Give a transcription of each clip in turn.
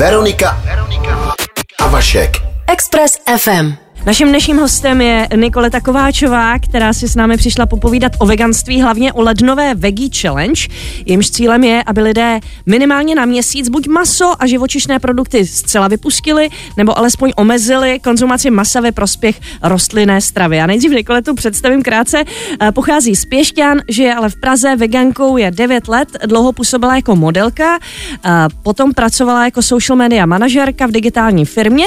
Veronika a Vašek. Express FM. Naším dnešním hostem je Nikoleta Kováčová, která si s námi přišla popovídat o veganství, hlavně o lednové Veggie Challenge. Jejímž cílem je, aby lidé minimálně na měsíc buď maso a živočišné produkty zcela vypustili, nebo alespoň omezili konzumaci masa ve prospěch rostlinné stravy. Já nejdřív Nikoletu představím krátce. Eh, Pochází z Pěšťan, žije ale v Praze, vegankou je 9 let, dlouho působila jako modelka, eh, potom pracovala jako social media manažerka v digitální firmě,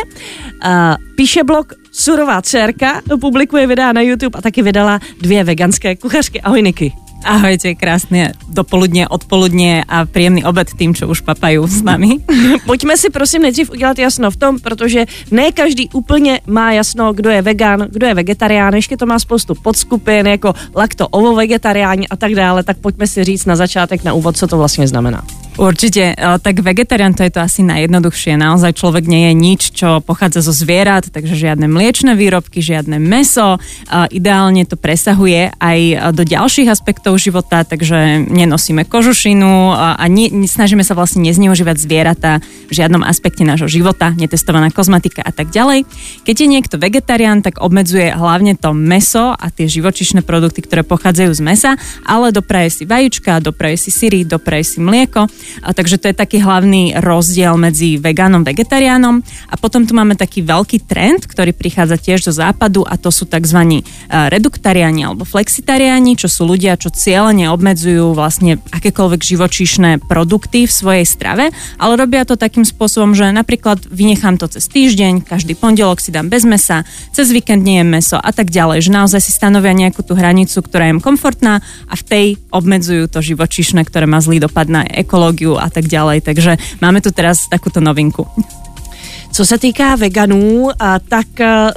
eh, píše blog Surová dcerka, publikuje videa na YouTube a taky vydala dvě veganské kuchařky. Ahoj Niky. Ahojte, krásne dopoludne, odpoludne a príjemný obed tým, čo už papajú s nami. Pojďme si prosím nejdřív udělat jasno v tom, protože ne každý úplně má jasno, kdo je vegan, kdo je vegetarián, ještě to má spoustu podskupin, jako lakto ovo vegetariáni a tak dále, tak pojďme si říct na začátek, na úvod, co to vlastně znamená. Určite, tak vegetarián to je to asi najjednoduchšie. Naozaj človek nie je nič, čo pochádza zo zvierat, takže žiadne mliečne výrobky, žiadne meso. Ideálne to presahuje aj do ďalších aspektov života, takže nenosíme kožušinu a snažíme sa vlastne nezneužívať zvieratá v žiadnom aspekte nášho života, netestovaná kozmetika a tak ďalej. Keď je niekto vegetarián, tak obmedzuje hlavne to meso a tie živočišné produkty, ktoré pochádzajú z mesa, ale dopraje si vajíčka, dopraje si syry, dopraje si mlieko a takže to je taký hlavný rozdiel medzi vegánom a vegetariánom. A potom tu máme taký veľký trend, ktorý prichádza tiež zo západu a to sú tzv. reduktariáni alebo flexitariáni, čo sú ľudia, čo cieľene obmedzujú vlastne akékoľvek živočíšne produkty v svojej strave, ale robia to takým spôsobom, že napríklad vynechám to cez týždeň, každý pondelok si dám bez mesa, cez víkend nie je meso a tak ďalej, že naozaj si stanovia nejakú tú hranicu, ktorá im komfortná a v tej obmedzujú to živočíšne, ktoré má zlý dopad na ekológiu a tak ďalej. Takže máme tu teraz takúto novinku. Co se týká veganů, tak eh,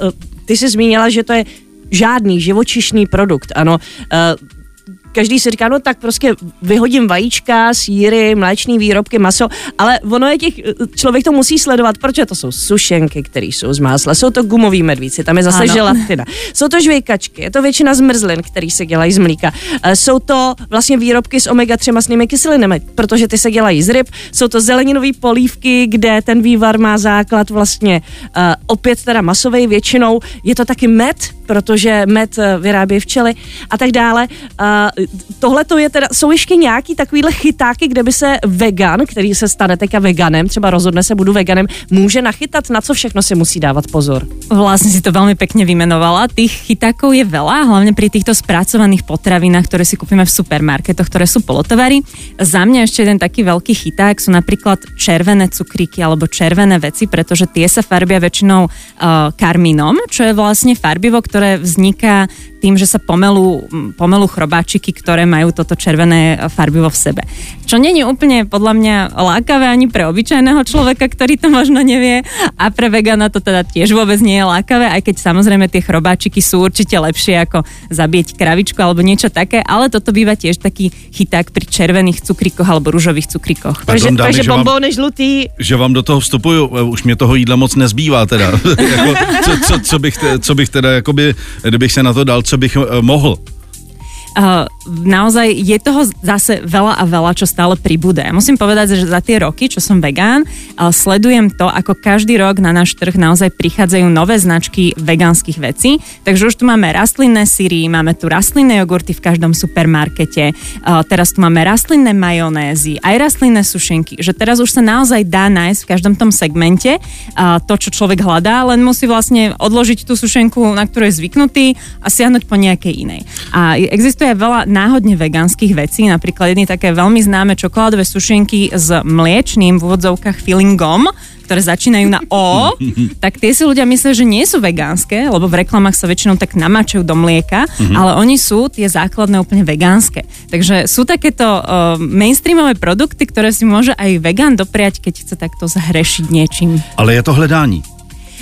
ty jsi zmínila, že to je žádný živočišný produkt, ano. Eh, Každý si říká, no tak prostě vyhodím vajíčka, síry, mléčné výrobky, maso, ale ono je těch, člověk to musí sledovat, protože to jsou sušenky, které jsou z másla, jsou to gumoví medvíci, tam je zase Ano. želatina, jsou to žvejkačky, je to většina zmrzlin, které se dělají z mlíka, Eh, jsou to vlastně výrobky s omega-3 masnými kyselinami, protože ty se dělají z ryb, jsou to zeleninové polívky, kde ten vývar má základ vlastně uh, opět teda masový většinou, je to taky med, protože med eh, vyrábí včely a tak dále. Uh, Tohle to je teda, jsou ještě nějaký takovýhle chytáky, kde by se vegan, který se stane teďka veganem, třeba rozhodne se budu veganem, může nachytat, na co všechno si musí dávat pozor. Vlastne si to veľmi pekne vymenovala. Tých chytákov je veľa, hlavne pri týchto spracovaných potravinách, ktoré si kúpime v supermarketoch, ktoré sú polotovary. Za mňa ešte jeden taký veľký chyták sú napríklad červené cukríky alebo červené veci, pretože tie sa farbia väčšinou uh, karmínom, čo je vlastne farbivo, ktoré vzniká tým, že sa pomelú, pomelú chrobáčiky, ktoré majú toto červené farbivo v sebe. Čo je úplne podľa mňa lákavé ani pre obyčajného človeka, ktorý to možno nevie a pre vegana to teda tiež vôbec nie je lákavé, aj keď samozrejme tie chrobáčiky sú určite lepšie ako zabieť kravičku alebo niečo také, ale toto býva tiež taký chyták pri červených cukrikoch alebo rúžových cukrikoch. Takže, Pardon, dámy, takže že bombóny žlutý, že vám do toho vstupuju, e, už mě toho jídla moc nezbývá teda. jako, co, co, co, bych te, co bych teda, jakoby, kdybych se na to dal, co bych eh, mohl. Uh, naozaj je toho zase veľa a veľa, čo stále pribúda. Ja musím povedať, že za tie roky, čo som vegán, uh, sledujem to, ako každý rok na náš trh naozaj prichádzajú nové značky vegánskych vecí. Takže už tu máme rastlinné syry, máme tu rastlinné jogurty v každom supermarkete, uh, teraz tu máme rastlinné majonézy, aj rastlinné sušenky, že teraz už sa naozaj dá nájsť v každom tom segmente to, čo človek hľadá, len musí vlastne odložiť tú sušenku, na ktorú je zvyknutý a siahnuť po nejakej inej. A existuje aj veľa náhodne vegánskych vecí, napríklad jedny také veľmi známe čokoládové sušenky s mliečným v úvodzovkách fillingom, ktoré začínajú na O, tak tie si ľudia myslia, že nie sú vegánske, lebo v reklamách sa väčšinou tak namáčajú do mlieka, ale oni sú tie základné úplne vegánske. Takže sú takéto uh, mainstreamové produkty, ktoré si môže aj vegán dopriať, keď chce takto zahrešiť niečím. Ale je to hledání.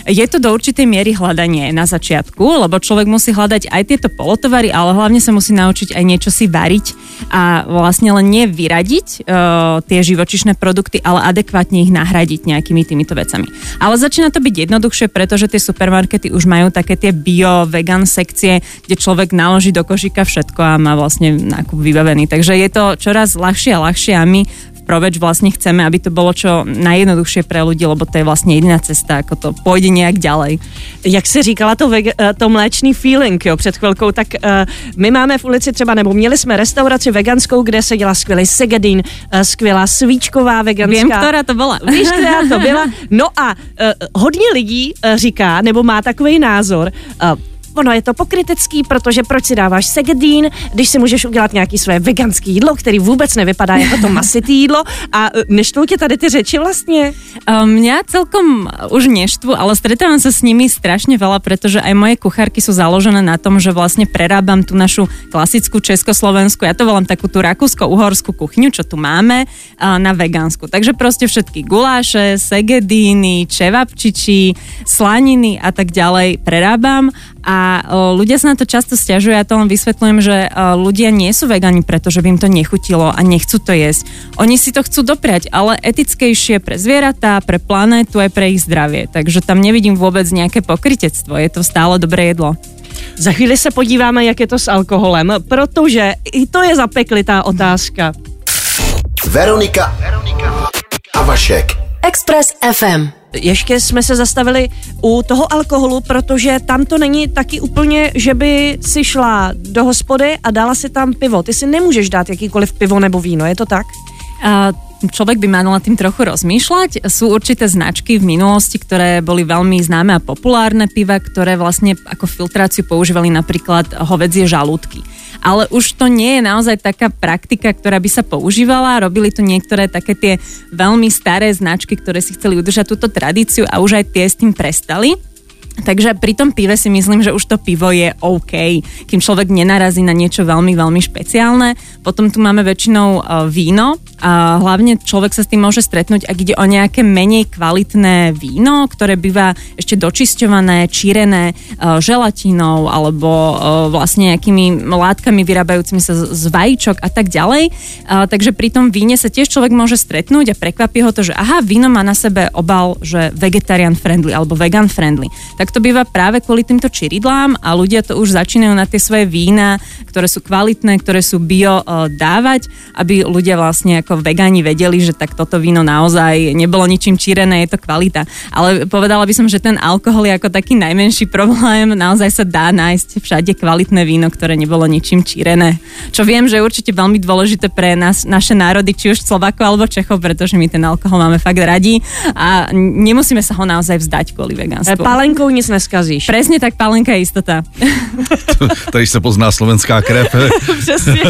Je to do určitej miery hľadanie na začiatku, lebo človek musí hľadať aj tieto polotovary, ale hlavne sa musí naučiť aj niečo si variť a vlastne len nie vyradiť uh, tie živočišné produkty, ale adekvátne ich nahradiť nejakými týmito vecami. Ale začína to byť jednoduchšie, pretože tie supermarkety už majú také tie bio, vegan sekcie, kde človek naloží do košíka všetko a má vlastne nákup vybavený. Takže je to čoraz ľahšie a ľahšie a my proveč vlastne chceme, aby to bolo čo najjednoduchšie pre ľudí, lebo to je vlastne jediná cesta, ako to pôjde nejak ďalej. Jak se říkala to, vege, eh, to mléčný feeling jo, před chvilkou, tak uh, my máme v ulici třeba, nebo měli jsme restauraci veganskou, kde se dělá skvělý segedín, uh, skvělá svíčková veganská. Vím, která to byla. Víš, která to byla? No a uh, hodně lidí uh, říká, nebo má takový názor, uh, ono je to pokrytecký, protože proč si dáváš segedín, když si můžeš udělat nějaký své veganské jídlo, který vůbec nevypadá jako to masitý jídlo a e, neštvou tě tady ty řeči vlastně? Mňa celkom už neštvu, ale stretávam sa s nimi strašne veľa, pretože aj moje kuchárky sú založené na tom, že vlastne prerábam tú našu klasickú československú, ja to volám takú tú rakúsko-uhorskú kuchyňu, čo tu máme, na vegánsku. Takže proste všetky guláše, segedíny, čevapčiči, slaniny a tak ďalej prerábam a ľudia sa na to často stiažujú, ja to len vysvetľujem, že o, ľudia nie sú vegani, pretože by im to nechutilo a nechcú to jesť. Oni si to chcú dopriať, ale etickejšie pre zvieratá, pre planétu aj pre ich zdravie. Takže tam nevidím vôbec nejaké pokrytectvo. Je to stále dobré jedlo. Za chvíli se podíváme, jak je to s alkoholem, protože i to je zapeklitá otázka. Veronika, Veronika a Vašek. Express FM. Ještě jsme se zastavili u toho alkoholu, protože tam to není taky úplně, že by si šla do hospody a dala si tam pivo. Ty si nemůžeš dát jakýkoliv pivo nebo víno, je to tak? A človek by mal nad tým trochu rozmýšľať. Sú určité značky v minulosti, ktoré boli veľmi známe a populárne piva, ktoré vlastne ako filtráciu používali napríklad hovedzie žalúdky ale už to nie je naozaj taká praktika, ktorá by sa používala. Robili to niektoré také tie veľmi staré značky, ktoré si chceli udržať túto tradíciu a už aj tie s tým prestali. Takže pri tom pive si myslím, že už to pivo je OK, kým človek nenarazí na niečo veľmi, veľmi špeciálne. Potom tu máme väčšinou uh, víno a hlavne človek sa s tým môže stretnúť, ak ide o nejaké menej kvalitné víno, ktoré býva ešte dočisťované, čírené uh, želatínou alebo uh, vlastne nejakými látkami vyrábajúcimi sa z, vajíčok a tak ďalej. Takže pri tom víne sa tiež človek môže stretnúť a prekvapí ho to, že aha, víno má na sebe obal, že vegetarian friendly alebo vegan friendly. Tak tak to býva práve kvôli týmto čiridlám a ľudia to už začínajú na tie svoje vína, ktoré sú kvalitné, ktoré sú bio e, dávať, aby ľudia vlastne ako vegáni vedeli, že tak toto víno naozaj nebolo ničím čírené, je to kvalita. Ale povedala by som, že ten alkohol je ako taký najmenší problém, naozaj sa dá nájsť všade kvalitné víno, ktoré nebolo ničím čírené. Čo viem, že je určite veľmi dôležité pre nás, naše národy, či už Slovako alebo Čechov, pretože my ten alkohol máme fakt radi a nemusíme sa ho naozaj vzdať kvôli vegánstvu. Palenkou nic neskazíš. Presne tak, palenka je istota. Tady se pozná slovenská krev. Přesně.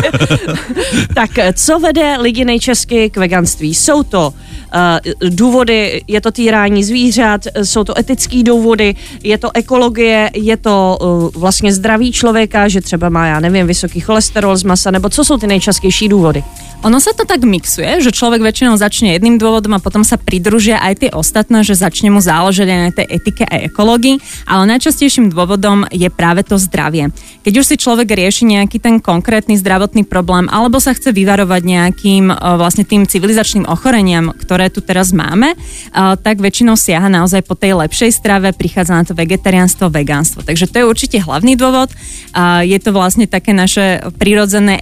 tak co vede lidi nejčesky k veganství? Jsou to uh, důvody, je to týrání zvířat, jsou to etické důvody, je to ekologie, je to uh, vlastně zdraví člověka, že třeba má, já nevím, vysoký cholesterol z masa, nebo co jsou ty nejčastější důvody? Ono sa to tak mixuje, že človek väčšinou začne jedným dôvodom a potom sa pridružia aj tie ostatné, že začne mu záležať aj na tej etike a ekológii, ale najčastejším dôvodom je práve to zdravie. Keď už si človek rieši nejaký ten konkrétny zdravotný problém alebo sa chce vyvarovať nejakým e, vlastne tým civilizačným ochoreniam, ktoré tu teraz máme, e, tak väčšinou siaha naozaj po tej lepšej strave, prichádza na to vegetariánstvo, vegánstvo. Takže to je určite hlavný dôvod. Je to vlastne také naše prirodzené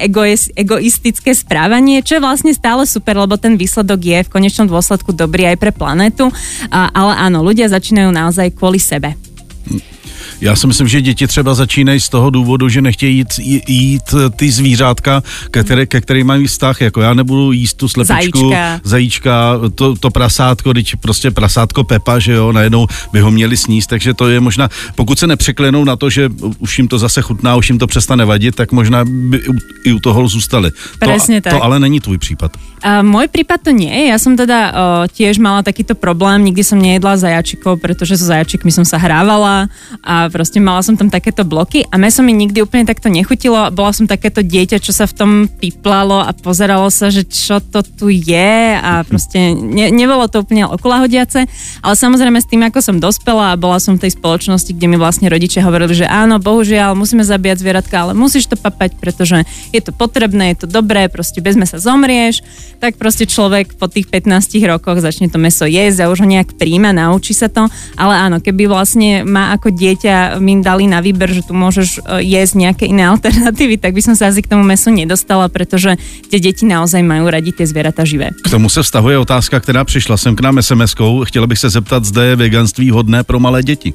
egoistické správanie, nie, čo je vlastne stále super, lebo ten výsledok je v konečnom dôsledku dobrý aj pre planetu, ale áno, ľudia začínajú naozaj kvôli sebe. Já si myslím, že děti třeba začínají z toho důvodu, že nechtějí jít, jít ty zvířátka, ke, které, ke kterým mají vztah. Jako já nebudu jíst tu slepičku, zajíčka, zajíčka to, to prasátko, když prostě prasátko Pepa, že jo, najednou by ho měli sníst, takže to je možná, pokud se nepřeklenou na to, že už jim to zase chutná, už jim to přestane vadit, tak možná by i u toho zůstali. Presne to, tak. to ale není tvůj případ. A môj prípad to nie je. Ja som teda o, tiež mala takýto problém. Nikdy som nejedla zajačikov, pretože so zajačikmi som sa hrávala a proste mala som tam takéto bloky a meso mi nikdy úplne takto nechutilo. Bola som takéto dieťa, čo sa v tom piplalo a pozeralo sa, že čo to tu je a proste ne, nebolo to úplne okulahodiace. Ale samozrejme s tým, ako som dospela a bola som v tej spoločnosti, kde mi vlastne rodičia hovorili, že áno, bohužiaľ, musíme zabíjať zvieratka, ale musíš to papať, pretože je to potrebné, je to dobré, proste bez mesa zomrieš tak proste človek po tých 15 rokoch začne to meso jesť a už ho nejak príjma, naučí sa to. Ale áno, keby vlastne má ako dieťa rodičia mi dali na výber, že tu môžeš e, jesť nejaké iné alternatívy, tak by som sa asi k tomu mesu nedostala, pretože tie deti naozaj majú radi tie zvieratá živé. K tomu se vztahuje otázka, která přišla sem k nám SMS-kou. Chtěla bych se zeptat, zde je veganství hodné pro malé děti.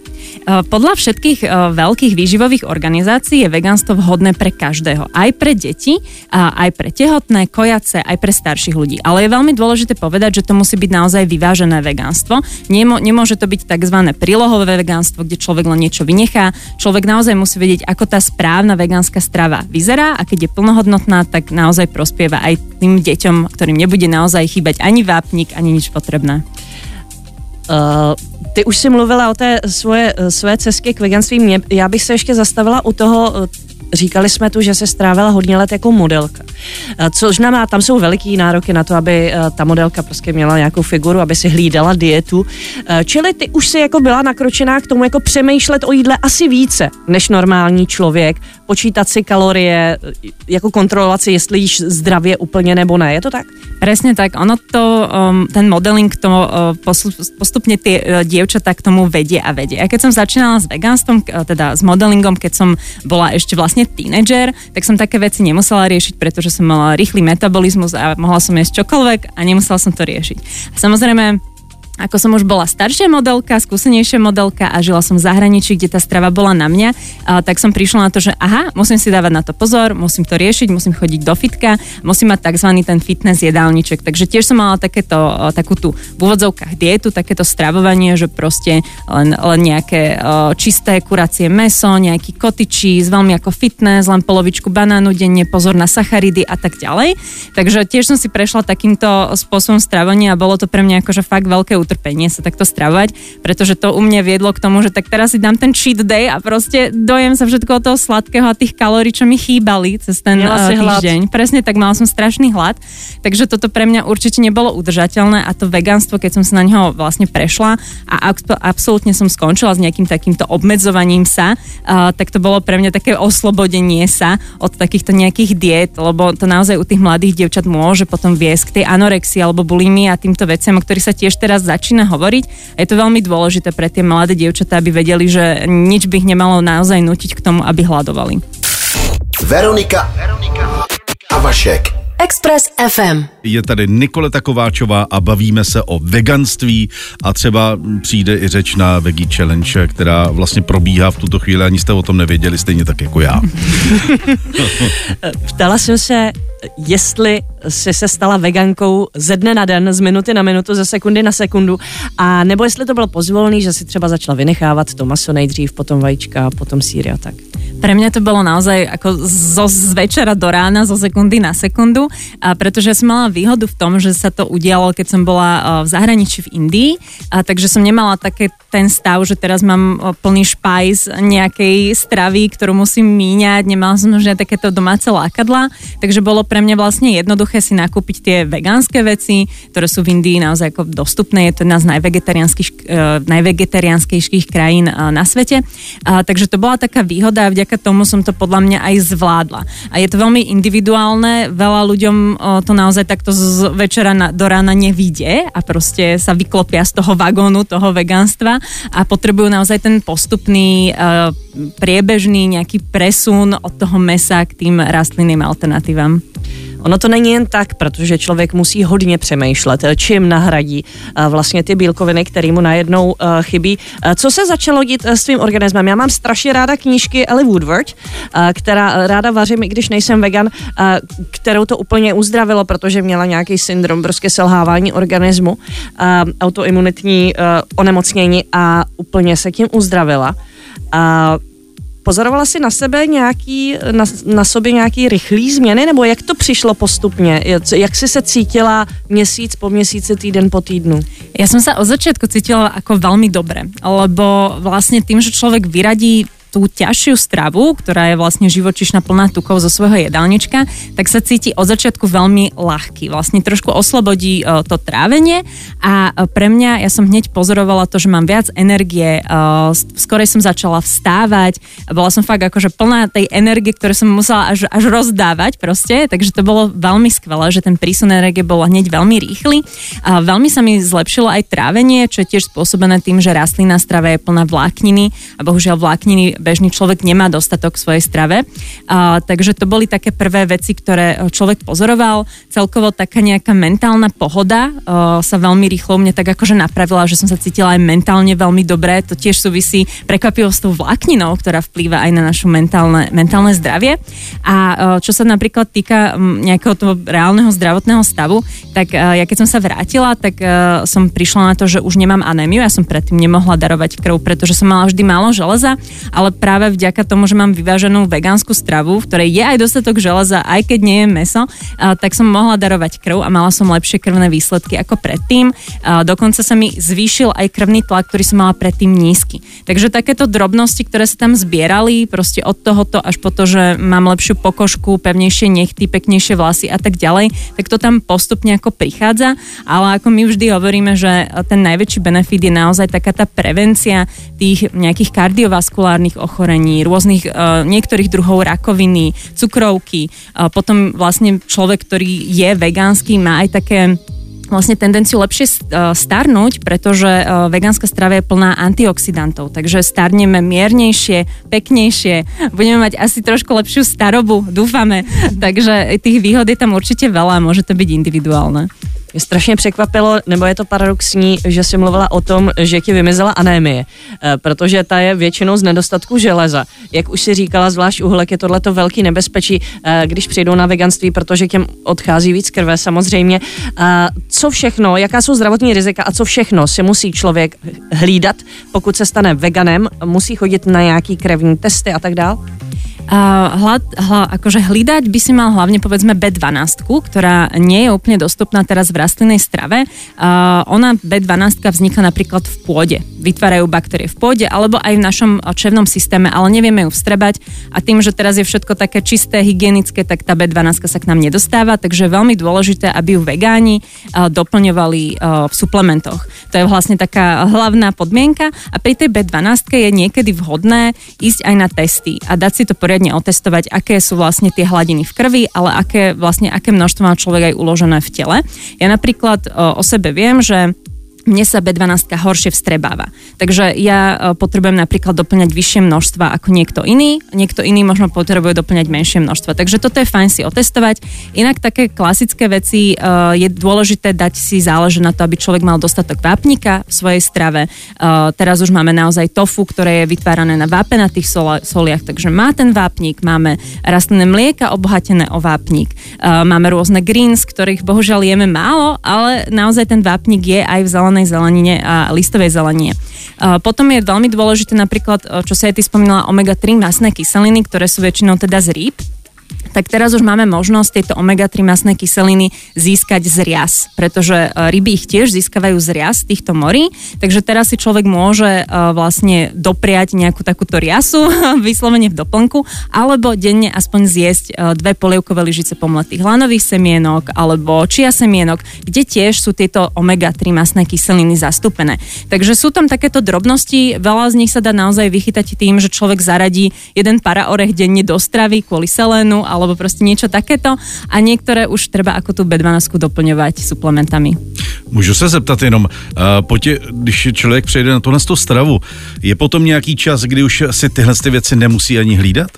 E, Podľa všetkých e, veľkých výživových organizácií je vegánstvo vhodné pre každého. Aj pre deti, a aj pre tehotné, kojace, aj pre starších ľudí. Ale je veľmi dôležité povedať, že to musí byť naozaj vyvážené vegánstvo. Nemo, nemôže to byť tzv. prílohové vegánstvo, kde človek len niečo vynechá. Človek naozaj musí vedieť, ako tá správna vegánska strava vyzerá a keď je plnohodnotná, tak naozaj prospieva aj tým deťom, ktorým nebude naozaj chýbať ani vápnik, ani nič potrebné. Uh, ty už si mluvila o té svoje, své cestě k veganství. Já bych se ještě zastavila u toho, uh, říkali jsme tu, že se strávila hodně let jako modelka. Což znamená, tam jsou veliký nároky na to, aby uh, ta modelka prostě měla nějakou figuru, aby si hlídala dietu. Uh, Čili ty už si jako byla nakročená k tomu jako přemýšlet o jídle asi více než normální člověk, počítat si kalorie, jako kontrolovat si, jestli jíš zdravě úplně nebo ne. Je to tak? Presne tak, ono to, um, ten modeling to uh, postupne tie uh, dievčatá k tomu vedie a vedie. A keď som začínala s vegánstvom, uh, teda s modelingom, keď som bola ešte vlastne tínedžer, tak som také veci nemusela riešiť, pretože som mala rýchly metabolizmus a mohla som jesť čokoľvek a nemusela som to riešiť. A samozrejme, ako som už bola staršia modelka, skúsenejšia modelka a žila som v zahraničí, kde tá strava bola na mňa, tak som prišla na to, že aha, musím si dávať na to pozor, musím to riešiť, musím chodiť do fitka, musím mať tzv. ten fitness jedálniček. Takže tiež som mala takéto, a, takú tú v úvodzovkách dietu, takéto stravovanie, že proste len, len nejaké a, čisté kuracie meso, nejaký kotičí, veľmi ako fitness, len polovičku banánu denne, pozor na sacharidy a tak ďalej. Takže tiež som si prešla takýmto spôsobom stravovania a bolo to pre mňa akože fakt veľké utrpenie sa takto stravovať, pretože to u mňa viedlo k tomu, že tak teraz si dám ten cheat day a proste dojem sa všetko toho sladkého a tých kalórií, čo mi chýbali cez ten uh, hlad. týždeň. Presne tak, mala som strašný hlad, takže toto pre mňa určite nebolo udržateľné a to vegánstvo, keď som sa na neho vlastne prešla a abs- absolútne som skončila s nejakým takýmto obmedzovaním sa, uh, tak to bolo pre mňa také oslobodenie sa od takýchto nejakých diet, lebo to naozaj u tých mladých dievčat môže potom viesť k tej anorexii alebo bulimii a týmto veciam, o ktorých sa tiež teraz začína hovoriť. A je to veľmi dôležité pre tie mladé dievčatá, aby vedeli, že nič by ich nemalo naozaj nutiť k tomu, aby hľadovali. Veronika a Vašek. Express FM. Je tady Nikoleta Kováčová a bavíme se o veganství a třeba přijde i řeč na Veggie Challenge, která vlastně probíhá v tuto chvíli, ani jste o tom nevěděli, stejně tak jako já. Ptala jsem se, jestli jsi se stala vegankou ze dne na den, z minuty na minutu, ze sekundy na sekundu, a nebo jestli to bylo pozvolný, že si třeba začala vynechávat to maso nejdřív, potom vajíčka, potom síry a tak. Pre mňa to bolo naozaj ako zo, z večera do rána, zo sekundy na sekundu, a pretože som mala výhodu v tom, že sa to udialo, keď som bola a, v zahraničí v Indii, a takže som nemala také ten stav, že teraz mám a, plný špajs nejakej stravy, ktorú musím míňať, nemala som už takéto domáce lákadla, takže bolo pre mňa vlastne jednoduché si nakúpiť tie vegánske veci, ktoré sú v Indii naozaj ako dostupné, je to jedna z uh, najvegetariánskejších krajín uh, na svete, a, takže to bola taká výhoda a vďaka tomu som to podľa mňa aj zvládla. A je to veľmi individuálne, veľa ľuďom o, to naozaj takto z večera na, do rána nevidie a proste sa vyklopia z toho vagónu, toho vegánstva a potrebujú naozaj ten postupný, priebežný nejaký presun od toho mesa k tým rastlinným alternatívam. Ono to není jen tak, protože člověk musí hodně přemýšlet, čím nahradí eh, vlastně ty bílkoviny, které mu najednou eh, chybí. Eh, Co se začalo dít s tvým organismem? Já mám strašně ráda knížky Ellie Woodward, která ráda vařím, i když nejsem vegan, kterou to úplně uzdravilo, protože měla nějaký syndrom prostě selhávání organismu, autoimunitní onemocnění a úplně se tím uzdravila. Pozorovala si na sebe nějaký, na, na sobě nějaký rychlý změny, nebo jak to přišlo postupně? Jak- jsi se cítila měsíc po měsíci, týden po týdnu? Ja som sa od začiatku cítila ako veľmi dobre, lebo vlastne tým, že človek vyradí tú ťažšiu stravu, ktorá je vlastne živočišná plná tukov zo svojho jedálnička, tak sa cíti od začiatku veľmi ľahký. Vlastne trošku oslobodí uh, to trávenie a uh, pre mňa, ja som hneď pozorovala to, že mám viac energie, uh, skorej som začala vstávať, bola som fakt akože plná tej energie, ktoré som musela až, až rozdávať proste, takže to bolo veľmi skvelé, že ten prísun energie bol hneď veľmi rýchly. Veľmi sa mi zlepšilo aj trávenie, čo je tiež spôsobené tým, že rastlina strava je plná vlákniny a bohužiaľ vlákniny bežný človek nemá dostatok v svojej strave. A, takže to boli také prvé veci, ktoré človek pozoroval. Celkovo taká nejaká mentálna pohoda a, sa veľmi rýchlo mne tak akože napravila, že som sa cítila aj mentálne veľmi dobre. To tiež súvisí prekvapivo s tou vlákninou, ktorá vplýva aj na našu mentálne, mentálne zdravie. A čo sa napríklad týka nejakého toho reálneho zdravotného stavu, tak ja keď som sa vrátila, tak som prišla na to, že už nemám anémiu. Ja som predtým nemohla darovať krv, pretože som mala vždy málo železa, ale práve vďaka tomu, že mám vyváženú vegánsku stravu, v ktorej je aj dostatok železa, aj keď nie je meso, tak som mohla darovať krv a mala som lepšie krvné výsledky ako predtým. Dokonca sa mi zvýšil aj krvný tlak, ktorý som mala predtým nízky. Takže takéto drobnosti, ktoré sa tam zbierali, proste od tohoto až po to, že mám lepšiu pokožku, pevnejšie nechty, peknejšie vlasy a tak ďalej, tak to tam postupne ako prichádza, ale ako my vždy hovoríme, že ten najväčší benefit je naozaj taká tá prevencia tých nejakých kardiovaskulárnych ochorení, rôznych uh, niektorých druhov rakoviny, cukrovky. Uh, potom vlastne človek, ktorý je vegánsky, má aj také vlastne tendenciu lepšie e, starnúť, pretože vegánska strava je plná antioxidantov, takže starneme miernejšie, peknejšie, budeme mať asi trošku lepšiu starobu, dúfame. Takže tých výhod je tam určite veľa, môže to byť individuálne. Mě strašně překvapilo, nebo je to paradoxní, že jsi mluvila o tom, že ti vymizela anémie, eh, protože ta je většinou z nedostatku železa. Jak už si říkala, zvlášť uhlek je tohleto velký nebezpečí, eh, když přijdou na veganství, protože těm odchází víc krve samozřejmě. Co všechno, jaká jsou zdravotní rizika a co všechno si musí člověk hlídat, pokud se stane veganem, musí chodit na nějaký krevní testy a tak dále? Hľad, hla, akože hlídať by si mal hlavne povedzme B12, ktorá nie je úplne dostupná teraz v rastlinnej strave. Ona B12 vzniká napríklad v pôde. Vytvárajú baktérie v pôde alebo aj v našom čevnom systéme, ale nevieme ju vstrebať a tým, že teraz je všetko také čisté, hygienické, tak tá B12 sa k nám nedostáva, takže je veľmi dôležité, aby ju vegáni doplňovali v suplementoch. To je vlastne taká hlavná podmienka a pri tej B12 je niekedy vhodné ísť aj na testy a dať si to poriadne poriadne otestovať, aké sú vlastne tie hladiny v krvi, ale aké, vlastne, aké množstvo má človek aj uložené v tele. Ja napríklad o, o sebe viem, že mne sa B12 horšie vstrebáva. Takže ja e, potrebujem napríklad doplňať vyššie množstva ako niekto iný, niekto iný možno potrebuje doplňať menšie množstva. Takže toto je fajn si otestovať. Inak také klasické veci e, je dôležité dať si záležať na to, aby človek mal dostatok vápnika v svojej strave. E, teraz už máme naozaj tofu, ktoré je vytvárané na vápenatých soliach, takže má ten vápnik, máme rastlinné mlieka obohatené o vápnik, máme rôzne greens, ktorých bohužiaľ jeme málo, ale naozaj ten vápnik je aj v zelenej zelenine a listovej zelenine. Potom je veľmi dôležité napríklad, čo sa aj ty spomínala, omega-3 masné kyseliny, ktoré sú väčšinou teda z rýb tak teraz už máme možnosť tieto omega-3 masné kyseliny získať z rias, pretože e, ryby ich tiež získavajú z rias týchto morí, takže teraz si človek môže e, vlastne dopriať nejakú takúto riasu, vyslovene v doplnku, alebo denne aspoň zjesť e, dve polievkové lyžice pomletých lanových semienok alebo čia semienok, kde tiež sú tieto omega-3 masné kyseliny zastúpené. Takže sú tam takéto drobnosti, veľa z nich sa dá naozaj vychytať tým, že človek zaradí jeden paraorech denne do stravy kvôli selénu alebo proste niečo takéto a niektoré už treba ako tú B12 doplňovať suplementami. Můžu se zeptat jenom, uh, potě, když člověk přejde na tohle stravu, je potom nějaký čas, kdy už si tyhle ty věci nemusí ani hlídat?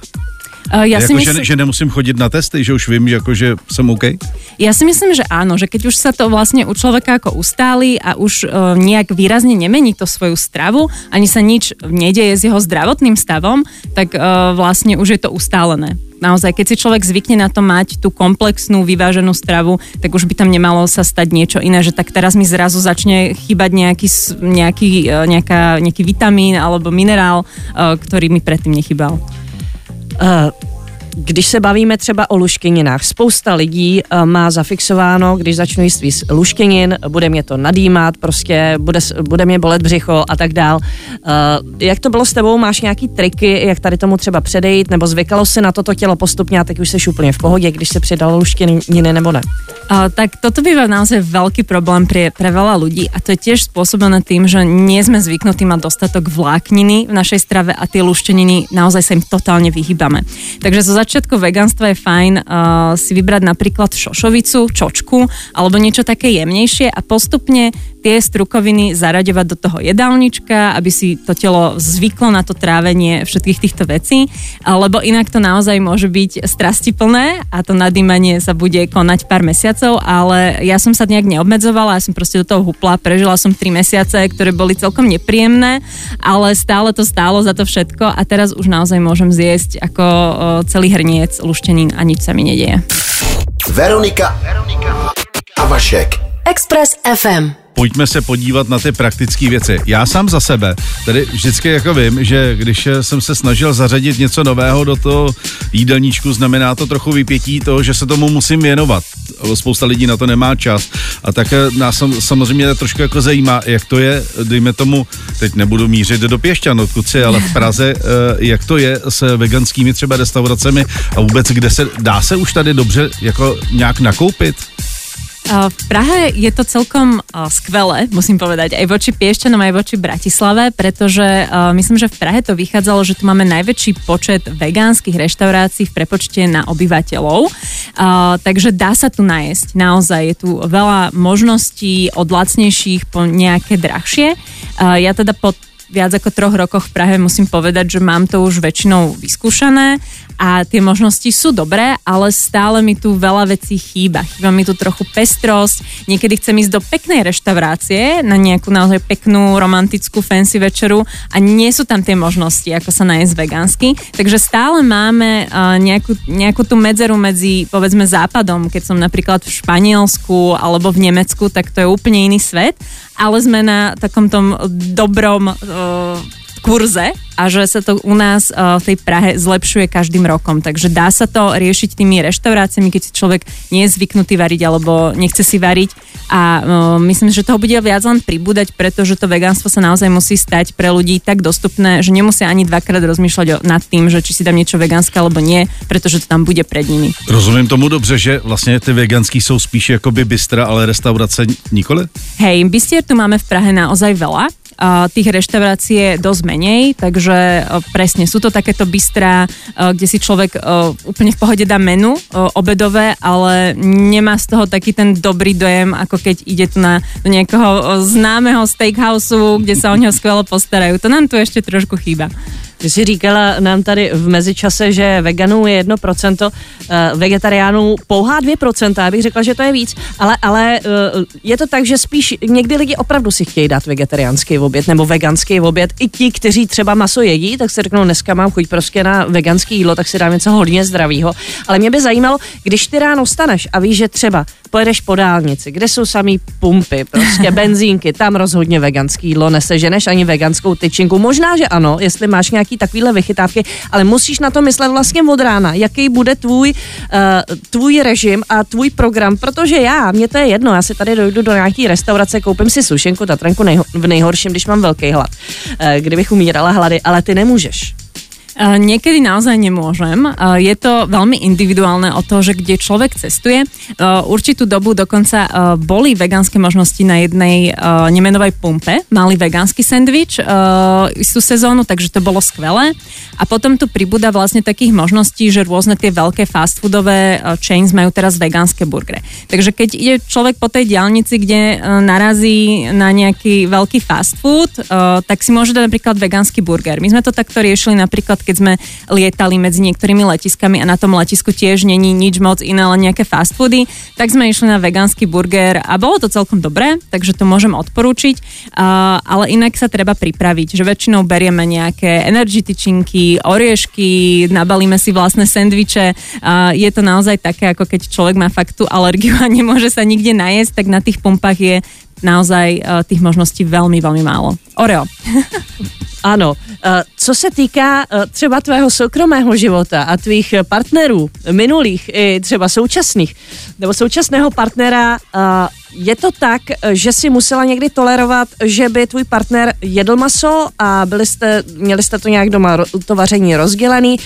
Uh, ja si myslím, že, že nemusím chodiť na testy, že už vím, že, ako, že som OK? Ja si myslím, že áno, že keď už sa to vlastne u človeka ako ustáli a už uh, nejak výrazne nemení to svoju stravu, ani sa nič nedeje s jeho zdravotným stavom, tak uh, vlastne už je to ustálené naozaj, keď si človek zvykne na to mať tú komplexnú, vyváženú stravu, tak už by tam nemalo sa stať niečo iné, že tak teraz mi zrazu začne chýbať nejaký, nejaký, nejaká, nejaký vitamín alebo minerál, ktorý mi predtým nechybal. Uh, když se bavíme třeba o luštěninách, spousta lidí uh, má zafixováno, když začnu jíst víc luštěnin, bude mě to nadýmat, prostě bude, bude mě bolet břicho a tak dál. Uh, jak to bylo s tebou? Máš nějaký triky, jak tady tomu třeba předejít, nebo zvykalo se na toto tělo postupně a teď už jsi úplně v pohodě, když se přidalo luštěniny nebo ne? Uh, tak toto býva naozaj veľký problém pre, pre veľa ľudí a to je tiež spôsobené tým, že nie sme zvyknutí mať dostatok vlákniny v našej strave a tie lušteniny naozaj sa im totálne vyhýbame. Takže zo začiatku veganstva je fajn uh, si vybrať napríklad šošovicu, čočku alebo niečo také jemnejšie a postupne tie strukoviny zaraďovať do toho jedálnička, aby si to telo zvyklo na to trávenie všetkých týchto vecí, lebo inak to naozaj môže byť strastiplné a to nadýmanie sa bude konať pár mesiacov, ale ja som sa nejak neobmedzovala, ja som proste do toho hupla, prežila som 3 mesiace, ktoré boli celkom nepríjemné, ale stále to stálo za to všetko a teraz už naozaj môžem zjesť ako celý hrniec luštenín a nič sa mi nedieje. Veronika, Veronika a Vašek. Express FM pojďme se podívat na ty praktické věci. Já sám za sebe, tedy vždycky jako vím, že když jsem se snažil zařadit něco nového do toho jídelníčku, znamená to trochu vypětí toho, že se tomu musím věnovat. Spousta lidí na to nemá čas. A tak nás samozřejmě trošku jako zajímá, jak to je, dejme tomu, teď nebudu mířit do Pěšťan, odkud si, ale v Praze, eh, jak to je s veganskými třeba restauracemi a vůbec, kde se, dá se už tady dobře jako nějak nakoupit? V Prahe je to celkom skvelé, musím povedať, aj voči Piešťanom, aj voči Bratislave, pretože myslím, že v Prahe to vychádzalo, že tu máme najväčší počet vegánskych reštaurácií v prepočte na obyvateľov, takže dá sa tu najesť. Naozaj je tu veľa možností od lacnejších po nejaké drahšie. Ja teda po viac ako troch rokoch v Prahe musím povedať, že mám to už väčšinou vyskúšané a tie možnosti sú dobré, ale stále mi tu veľa vecí chýba. Chýba mi tu trochu pestrosť, niekedy chcem ísť do peknej reštaurácie na nejakú naozaj peknú, romantickú, fancy večeru a nie sú tam tie možnosti, ako sa nájsť vegánsky. Takže stále máme nejakú, nejakú tú medzeru medzi, povedzme, západom, keď som napríklad v Španielsku alebo v Nemecku, tak to je úplne iný svet, ale sme na takom tom dobrom uh, kurze a že sa to u nás uh, v tej Prahe zlepšuje každým rokom. Takže dá sa to riešiť tými reštauráciami, keď si človek nie je zvyknutý variť alebo nechce si variť. A uh, myslím, že toho bude viac len pribúdať, pretože to vegánstvo sa naozaj musí stať pre ľudí tak dostupné, že nemusia ani dvakrát rozmýšľať o, nad tým, že či si tam niečo vegánske alebo nie, pretože to tam bude pred nimi. Rozumím tomu dobře, že vlastně ty veganský jsou spíš jakoby bystra, ale restaurace nikoli? Hej, bystier tu máme v Prahe naozaj veľa tých reštaurácií je dosť menej, takže e, presne sú to takéto bystrá, e, kde si človek e, úplne v pohode dá menu obedové, ale nemá z toho taký ten dobrý dojem, ako keď ide tu na do nejakého známeho steakhouse, kde sa o neho skvelo postarajú. To nám tu ešte trošku chýba. Ty jsi říkala nám tady v mezičase, že veganů je 1%, eh, vegetariánů pouhá 2%, já bych řekla, že to je víc, ale, ale eh, je to tak, že spíš někdy lidi opravdu si chtějí dát vegetariánský oběd nebo veganský oběd. I ti, kteří třeba maso jedí, tak si řeknou, dneska mám chuť prostě na veganský jídlo, tak si dám něco hodně zdravého. Ale mě by zajímalo, když ty ráno staneš a víš, že třeba pojedeš po dálnici, kde jsou samý pumpy, prostě benzínky, tam rozhodně veganský jídlo neseženeš ani veganskou tyčinku. Možná, že ano, jestli máš nějaký takovýhle vychytávky, ale musíš na to myslet vlastně od rána, jaký bude tvůj, uh, tvůj režim a tvůj program, protože já, mně to je jedno, já si tady dojdu do nějaký restaurace, koupím si sušenku, tatranku nejho, v nejhorším, když mám velký hlad, uh, kdybych umírala hlady, ale ty nemůžeš. Niekedy naozaj nemôžem. Je to veľmi individuálne o to, že kde človek cestuje. Určitú dobu dokonca boli vegánske možnosti na jednej nemenovej pumpe. Mali vegánsky sendvič istú sezónu, takže to bolo skvelé. A potom tu pribúda vlastne takých možností, že rôzne tie veľké fast foodové chains majú teraz vegánske burgery. Takže keď ide človek po tej diálnici, kde narazí na nejaký veľký fast food, tak si môže dať napríklad vegánsky burger. My sme to takto riešili napríklad keď sme lietali medzi niektorými letiskami a na tom letisku tiež není nič moc iné, len nejaké fast foody, tak sme išli na vegánsky burger a bolo to celkom dobré, takže to môžem odporúčiť, uh, ale inak sa treba pripraviť, že väčšinou berieme nejaké energy tyčinky, oriešky, nabalíme si vlastné sendviče, uh, je to naozaj také, ako keď človek má fakt tú alergiu a nemôže sa nikde najesť, tak na tých pumpách je naozaj uh, tých možností veľmi, veľmi málo. Oreo. Ano. Eh, co se týká eh, třeba tvého soukromého života a tvých partnerů, minulých i třeba současných, nebo současného partnera, je to tak, že si musela někdy tolerovat, že by tvůj partner jedl maso a byli jste, měli jste to nějak doma to vaření rozdělený,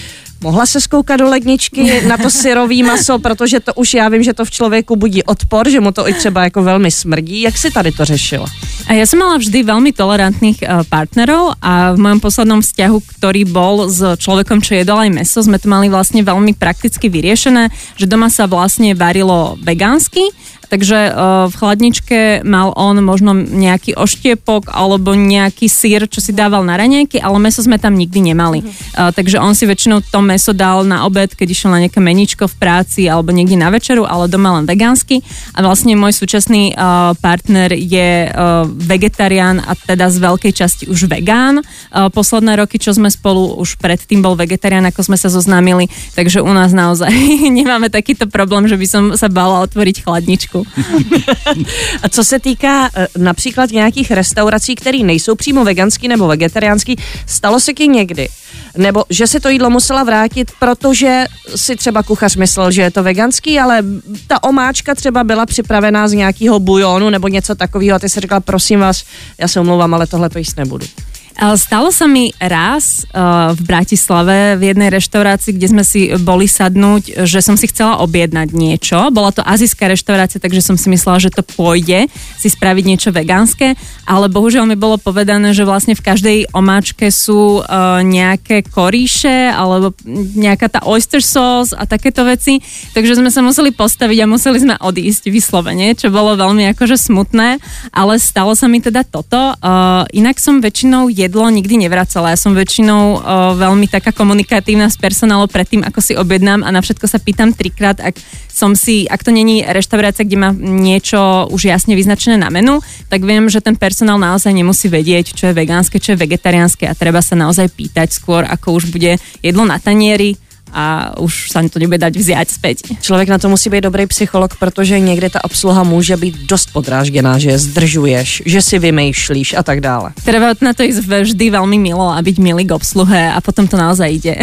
Mohla se skoukat do ledničky na to syrový maso, protože to už já vím, že to v člověku budí odpor, že mu to i třeba jako velmi smrdí. Jak si tady to řešila? A ja som mala vždy veľmi tolerantných uh, partnerov a v mojom poslednom vzťahu, ktorý bol s človekom, čo jedol aj meso, sme to mali vlastne veľmi prakticky vyriešené, že doma sa vlastne varilo vegánsky takže uh, v chladničke mal on možno nejaký oštiepok alebo nejaký sír, čo si dával na raňajky, ale meso sme tam nikdy nemali. Uh, takže on si väčšinou to meso dal na obed, keď išiel na nejaké meničko v práci alebo niekde na večeru, ale doma len vegánsky. A vlastne môj súčasný partner je vegetarián a teda z veľkej časti už vegán. Posledné roky, čo sme spolu, už predtým bol vegetarián, ako sme sa zoznámili, takže u nás naozaj nemáme takýto problém, že by som sa bala otvoriť chladničku. A co se týká e, například nějakých restaurací, které nejsou přímo veganský nebo vegetariánský, stalo se ti někdy? Nebo že si to jídlo musela vrátit, protože si třeba kuchař myslel, že je to veganský, ale ta omáčka třeba byla připravená z nějakého bujonu nebo něco takového a ty si řekla, prosím vás, já se omlouvám, ale tohle to jíst nebudu. Stalo sa mi raz uh, v Bratislave v jednej reštaurácii, kde sme si boli sadnúť, že som si chcela objednať niečo. Bola to azijská reštaurácia, takže som si myslela, že to pôjde si spraviť niečo vegánske, ale bohužiaľ mi bolo povedané, že vlastne v každej omáčke sú uh, nejaké koríše alebo nejaká tá oyster sauce a takéto veci, takže sme sa museli postaviť a museli sme odísť vyslovene, čo bolo veľmi akože smutné, ale stalo sa mi teda toto. Uh, inak som väčšinou jedlo nikdy nevracala. Ja som väčšinou o, veľmi taká komunikatívna s personálom predtým, ako si objednám a na všetko sa pýtam trikrát, ak som si, ak to není reštaurácia, kde má niečo už jasne vyznačené na menu, tak viem, že ten personál naozaj nemusí vedieť, čo je vegánske, čo je vegetariánske a treba sa naozaj pýtať skôr, ako už bude jedlo na tanieri, a už sa to nebude dať vziať späť. Člověk na to musí být dobrý psycholog, protože někdy ta obsluha může být dost podrážděná, že zdržuješ, že si vymýšlíš a tak dále. Treba na to ísť vždy veľmi milo a byť milý k obsluhe a potom to naozaj ide.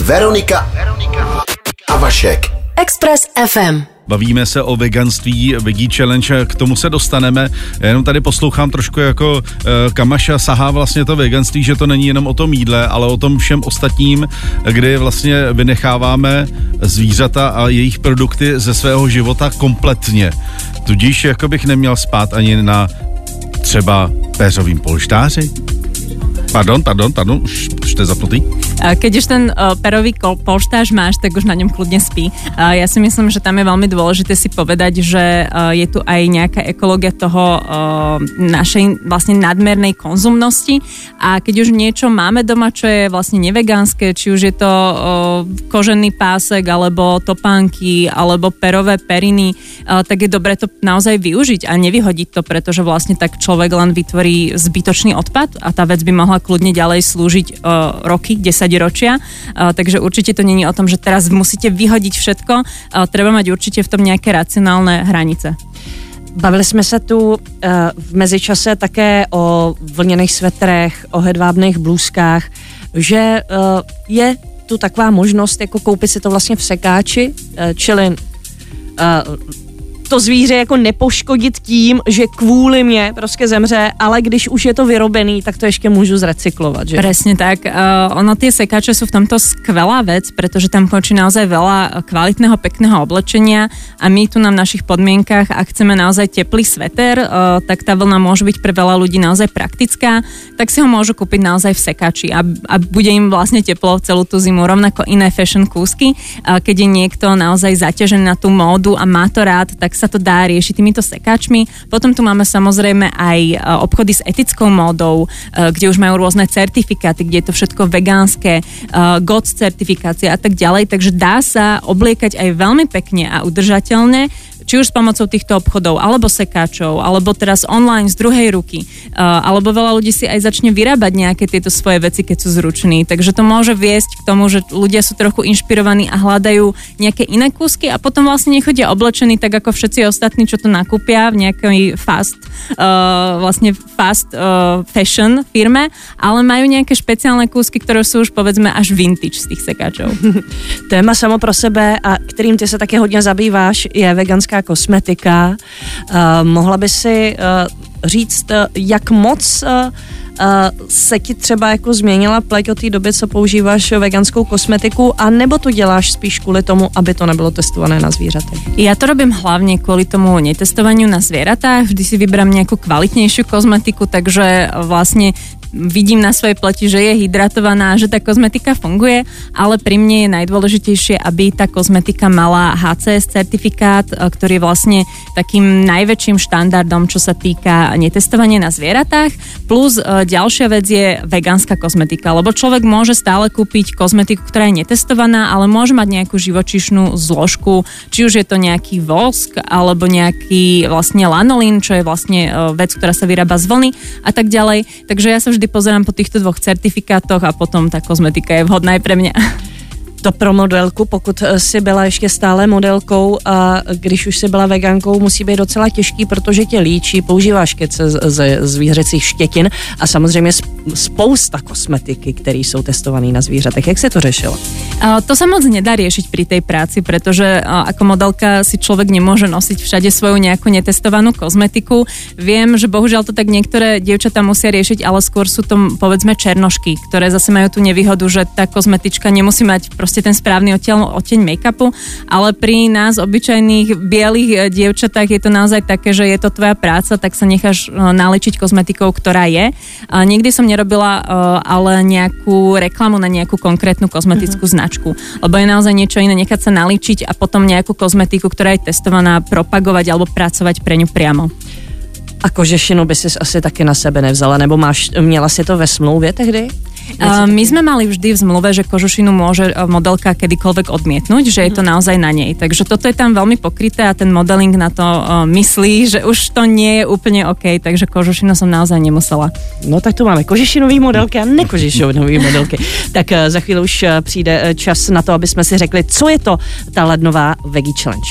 Veronika, Veronika a Vašek. Express FM. Bavíme se o veganství, Veggie Challenge, k tomu se dostaneme. Já jenom tady poslouchám trošku jako uh, Kamaša sahá vlastně to veganství, že to není jenom o tom jídle, ale o tom všem ostatním, kdy vlastně vynecháváme zvířata a jejich produkty ze svého života kompletně. Tudíž jako bych neměl spát ani na třeba péřovým polštáři. Pardon, pardon, pardon, už, už to je. Keď už ten uh, perový polštáž máš, tak už na ňom kľudne spí. Ja si myslím, že tam je veľmi dôležité si povedať, že uh, je tu aj nejaká ekológia toho uh, našej vlastne nadmernej konzumnosti a keď už niečo máme doma, čo je vlastne nevegánske, či už je to kožený pásek, alebo topánky, alebo perové periny, tak je dobré to naozaj využiť a nevyhodiť to, pretože vlastne tak človek len vytvorí zbytočný odpad a tá vec by mohla kľudne ďalej slúžiť roky, 10 ročia. Takže určite to není o tom, že teraz musíte vyhodiť všetko. Treba mať určite v tom nejaké racionálne hranice. Bavili jsme se tu uh, v mezičase také o vlněných svetrech, o hedvábných blůzkách, že uh, je tu taková možnost jako koupit si to vlastně v sekáči, uh, čili to zvíře jako nepoškodit tím, že kvůli mě prostě zemře, ale když už je to vyrobený, tak to ještě můžu zrecyklovat. Že? Presne tak. Uh, ono tie sekáče sú v tomto skvelá vec, pretože tam končí naozaj veľa kvalitného, pekného oblečenia a my tu na našich podmienkach, ak chceme naozaj teplý sveter, uh, tak tá vlna môže byť pre veľa ľudí naozaj praktická, tak si ho môžu kúpiť naozaj v sekáči a, a bude im vlastne teplo celú tú zimu. Rovnako iné fashion kúsky, uh, keď je niekto naozaj zaťažený na tú módu a má to rád, tak sa to dá riešiť týmito sekáčmi. Potom tu máme samozrejme aj e, obchody s etickou módou, e, kde už majú rôzne certifikáty, kde je to všetko vegánske, e, GOTS certifikácia a tak ďalej, takže dá sa obliekať aj veľmi pekne a udržateľne či už s pomocou týchto obchodov, alebo sekáčov, alebo teraz online z druhej ruky, alebo veľa ľudí si aj začne vyrábať nejaké tieto svoje veci, keď sú zruční. Takže to môže viesť k tomu, že ľudia sú trochu inšpirovaní a hľadajú nejaké iné kúsky a potom vlastne nechodia oblečení tak ako všetci ostatní, čo to nakúpia v nejakej fast, uh, vlastne fast uh, fashion firme, ale majú nejaké špeciálne kúsky, ktoré sú už povedzme až vintage z tých sekáčov. Téma samo pro sebe a kterým ty se také hodně zabýváš je veganská kosmetika. Uh, mohla by si uh, říct, uh, jak moc uh, Uh, se ti třeba jako změnila pleť od té doby, co používáš veganskou kosmetiku, a nebo to děláš spíš kvůli tomu, aby to nebylo testované na zvířatech? Ja to robím hlavne kvôli tomu netestovaniu na zvieratách. Vždy si vyberám nejakú kvalitnejšiu kozmetiku, takže vlastne vidím na svojej pleti, že je hydratovaná, že tá kozmetika funguje, ale pri mne je najdôležitejšie, aby tá kozmetika mala HCS certifikát, e, ktorý je vlastne takým najväčším štandardom, čo sa týka netestovania na zvieratách. Plus e, ďalšia vec je vegánska kozmetika, lebo človek môže stále kúpiť kozmetiku, ktorá je netestovaná, ale môže mať nejakú živočišnú zložku, či už je to nejaký vosk alebo nejaký vlastne lanolín, čo je vlastne e, vec, ktorá sa vyrába z vlny a tak ďalej. Takže ja sa vždy pozerám po týchto dvoch certifikátoch a potom tá kozmetika je vhodná aj pre mňa. To pro modelku, pokud eh, si byla ještě stále modelkou a když už si byla vegankou, musí být docela těžký, protože tě líčí, používáš kece ze zvířecích štětin a samozřejmě spousta kosmetiky, které jsou testované na zvířatech. Jak se to řešilo? To sa moc nedá riešiť pri tej práci, pretože ako modelka si človek nemôže nosiť všade svoju nejakú netestovanú kozmetiku. Viem, že bohužiaľ to tak niektoré dievčatá musia riešiť, ale skôr sú to povedzme černošky, ktoré zase majú tú nevýhodu, že tá kozmetička nemusí mať ten správny odteň, odteň make-upu, ale pri nás obyčajných bielých e, dievčatách je to naozaj také, že je to tvoja práca, tak sa necháš e, naličiť kozmetikou, ktorá je. Nikdy som nerobila e, ale nejakú reklamu na nejakú konkrétnu kozmetickú uh-huh. značku, lebo je naozaj niečo iné nechať sa naličiť a potom nejakú kozmetiku, ktorá je testovaná, propagovať alebo pracovať pre ňu priamo. A kožešinu by si asi taky na sebe nevzala, nebo máš, měla si to ve smlouvě tehdy? Uh, my sme mali vždy v zmluve, že kožušinu môže e, modelka kedykoľvek odmietnúť, že je to mhm. naozaj na nej. Takže toto je tam veľmi pokryté a ten modeling na to uh, myslí, že už to nie je úplne OK, takže kožušinu som naozaj nemusela. No tak tu máme kožešinový modelky a nekožešinový modelky. Tak uh, za chvíli už přijde čas na to, aby jsme si řekli, co je to ta lednová Veggie Challenge.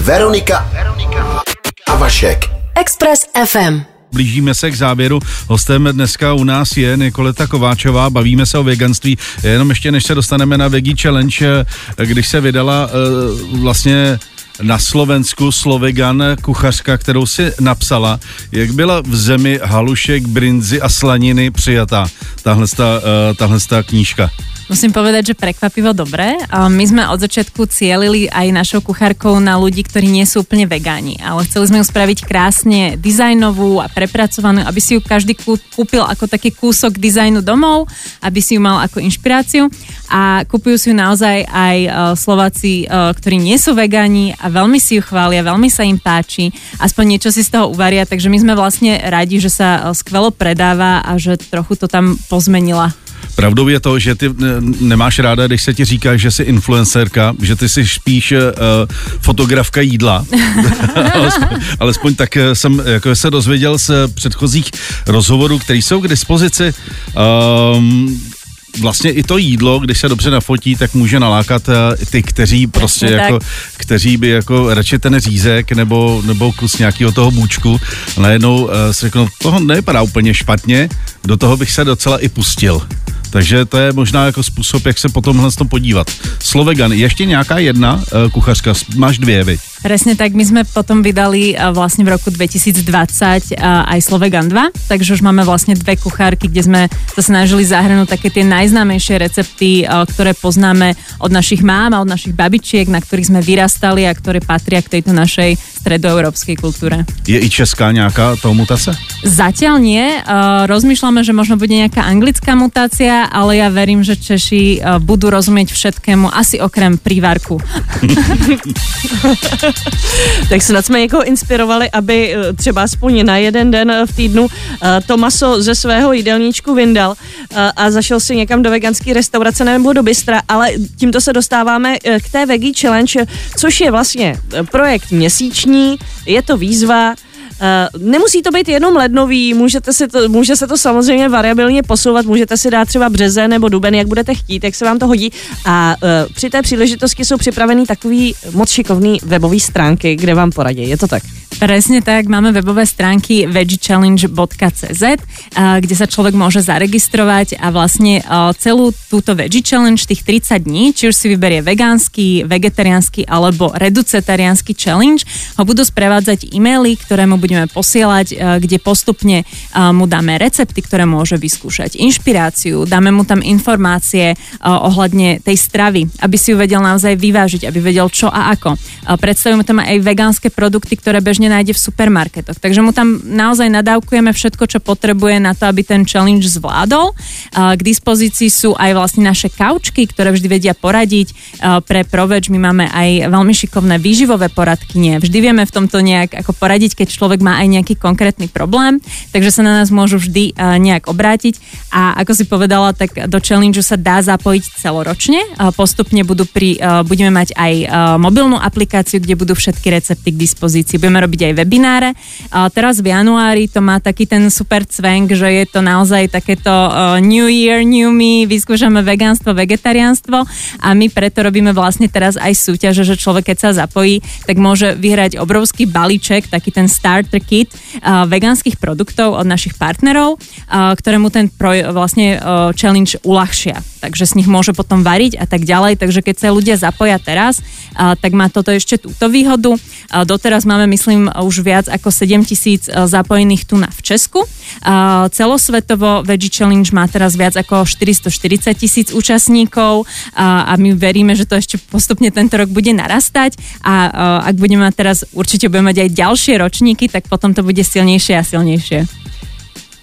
Veronika, Veronika a Vašek. Express FM. Blížíme se k závěru. Hostem dneska u nás je Nikoleta Kováčová, bavíme se o veganství. Jenom ještě než se dostaneme na Veggie Challenge, když se vydala eh, vlastně na Slovensku Slovegan, kuchařka, kterou si napsala, jak byla v zemi halušek, brinzy a slaniny přijatá tahle, eh, tahle knížka. Musím povedať, že prekvapivo dobré. My sme od začiatku cielili aj našou kuchárkou na ľudí, ktorí nie sú úplne vegáni, ale chceli sme ju spraviť krásne dizajnovú a prepracovanú, aby si ju každý kúpil ako taký kúsok dizajnu domov, aby si ju mal ako inšpiráciu. A kúpujú si ju naozaj aj e, Slováci, e, ktorí nie sú vegáni a veľmi si ju chvália, veľmi sa im páči, aspoň niečo si z toho uvaria, takže my sme vlastne radi, že sa e, skvelo predáva a že trochu to tam pozmenila Pravdou je to, že ty nemáš ráda, když se ti říká, že jsi influencerka, že ty jsi spíš uh, fotografka jídla. alespoň, alespoň tak eh, jsem jako se dozvěděl z předchozích rozhovorů, které jsou k dispozici. Um, vlastně i to jídlo, když se dobře nafotí, tak může nalákat uh, ty, kteří prostě Jasně jako, tak. kteří by jako radši ten řízek nebo, nebo kus nějakého toho bůčku najednou uh, si řeknou, toho nevypadá úplně špatně, do toho bych se docela i pustil. Takže to je možná jako způsob, jak se potom to podívat. Slovegan, ještě nějaká jedna uh, kuchařka, máš dvě, viď? Presne tak, my sme potom vydali vlastne v roku 2020 aj Slovegan 2, takže už máme vlastne dve kuchárky, kde sme sa snažili zahrnúť také tie najznámejšie recepty, ktoré poznáme od našich mám a od našich babičiek, na ktorých sme vyrastali a ktoré patria k tejto našej stredoeurópskej kultúre. Je i česká nejaká to mutácia? Zatiaľ nie. Rozmýšľame, že možno bude nejaká anglická mutácia, ale ja verím, že Češi budú rozumieť všetkému, asi okrem prívarku. tak snad jsme někoho inspirovali, aby eh, třeba aspoň na jeden den v týdnu to maso ze svého jídelníčku vyndal a zašel si někam do veganské restaurace nebo do bystra, ale tímto se dostáváme k té Veggie Challenge, což je vlastně projekt měsíční, je to výzva, nemusí to být jenom lednový, můžete si to, může se to samozřejmě variabilně posouvat, můžete si dát třeba březe nebo duben, jak budete chtít, jak se vám to hodí. A uh, při té příležitosti jsou připravený takový moc šikovný webový stránky, kde vám poradí. Je to tak? Presne tak, máme webové stránky veggiechallenge.cz, kde sa človek môže zaregistrovať a vlastne celú túto Veggie Challenge, tých 30 dní, či už si vyberie vegánsky, vegetariánsky alebo reducetariánsky challenge, ho budú sprevádzať e-maily, ktoré mu budeme posielať, kde postupne mu dáme recepty, ktoré môže vyskúšať, inšpiráciu, dáme mu tam informácie ohľadne tej stravy, aby si ju vedel naozaj vyvážiť, aby vedel čo a ako. Predstavíme tam aj vegánske produkty, ktoré bežne nájde v supermarketoch. Takže mu tam naozaj nadávkujeme všetko, čo potrebuje na to, aby ten challenge zvládol. K dispozícii sú aj vlastne naše kaučky, ktoré vždy vedia poradiť. Pre Proveč my máme aj veľmi šikovné výživové poradkynie. Vždy vieme v tomto nejak ako poradiť, keď človek má aj nejaký konkrétny problém, takže sa na nás môžu vždy nejak obrátiť. A ako si povedala, tak do challenge sa dá zapojiť celoročne. Postupne budú pri, budeme mať aj mobilnú aplikáciu, kde budú všetky recepty k dispozícii. Budeme robiť aj webináre. Teraz v januári to má taký ten super cvenk, že je to naozaj takéto New Year, New Me, vyskúšame vegánstvo, vegetariánstvo a my preto robíme vlastne teraz aj súťaže, že človek keď sa zapojí, tak môže vyhrať obrovský balíček, taký ten starter kit uh, vegánskych produktov od našich partnerov, uh, ktorému ten pro, vlastne uh, challenge uľahšia. Takže z nich môže potom variť a tak ďalej. Takže keď sa ľudia zapoja teraz, uh, tak má toto ešte túto výhodu. Uh, doteraz máme, myslím, už viac ako 7 tisíc e, zapojených tu na v Česku. Celosvetovo Veggie Challenge má teraz viac ako 440 tisíc účastníkov a my veríme, že to ešte postupne tento rok bude narastať a ak budeme mať teraz, určite budeme mať aj ďalšie ročníky, tak potom to bude silnejšie a silnejšie.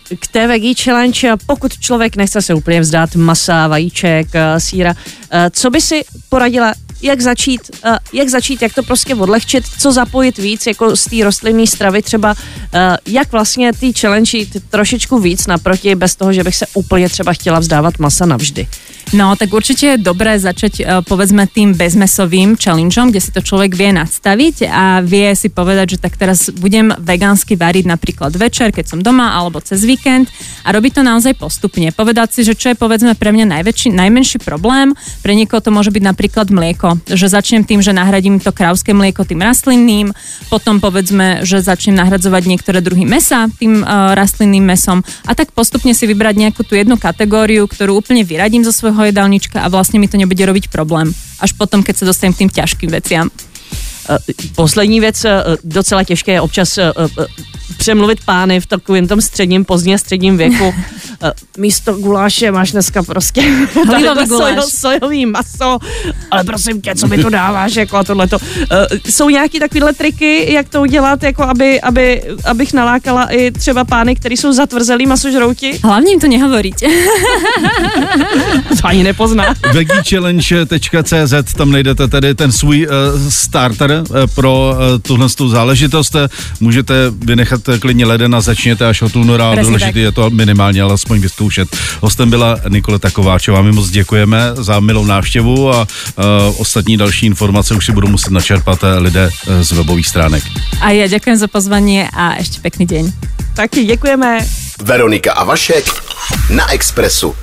K té veggie challenge, pokud člověk nechce se úplně vzdát masa, vajíček, e, síra, e, co by si poradila jak začít, uh, jak začít, jak to prostě odlehčit, co zapojit víc, jako z té rostlinné stravy třeba, uh, jak vlastně ty challenge jít trošičku víc naproti, bez toho, že bych se úplně třeba chtěla vzdávat masa navždy. No, tak určite je dobré začať uh, povedzme tým bezmesovým challengeom, kde si to človek vie nastaviť a vie si povedať, že tak teraz budem vegánsky variť napríklad večer, keď som doma alebo cez víkend a robiť to naozaj postupne. Povedať si, že čo je povedzme pre mňa najväčší, najmenší problém, pre niekoho to môže byť napríklad mlieko mlieko. Že začnem tým, že nahradím to krauské mlieko tým rastlinným, potom povedzme, že začnem nahradzovať niektoré druhy mesa tým uh, rastlinným mesom a tak postupne si vybrať nejakú tú jednu kategóriu, ktorú úplne vyradím zo svojho jedálnička a vlastne mi to nebude robiť problém. Až potom, keď sa dostanem k tým ťažkým veciam. Eh, poslední věc, eh, docela těžké je občas přemluvit pány v takovém tom středním, pozdně středním věku. Eh, místo guláše máš dneska prostě sojový, sojový maso, ale prosím tě, co mi to dáváš, jako a tohleto. Jsou nějaký takovéhle triky, jak to udělat, jako aby, aby, abych nalákala i třeba pány, kteří jsou zatvrzelí masožrouti? Hlavně jim to nehovoríte. to ani nepozná. Veggiechallenge.cz, tam najdete tedy ten svůj uh, starter uh, pro uh, tuhle záležitost. Můžete vynechat klidně leden a začněte až od února. Důležité je to minimálně alespoň vyzkoušet. Hostem byla Nikoleta Kováčová. My moc děkujeme za milou návštěvu a uh, ostatní další informace už si budou muset načerpat eh, lidé z webových stránek. A já děkuji za pozvání a ještě pěkný den. Taky děkujeme. Veronika a Vašek na Expressu.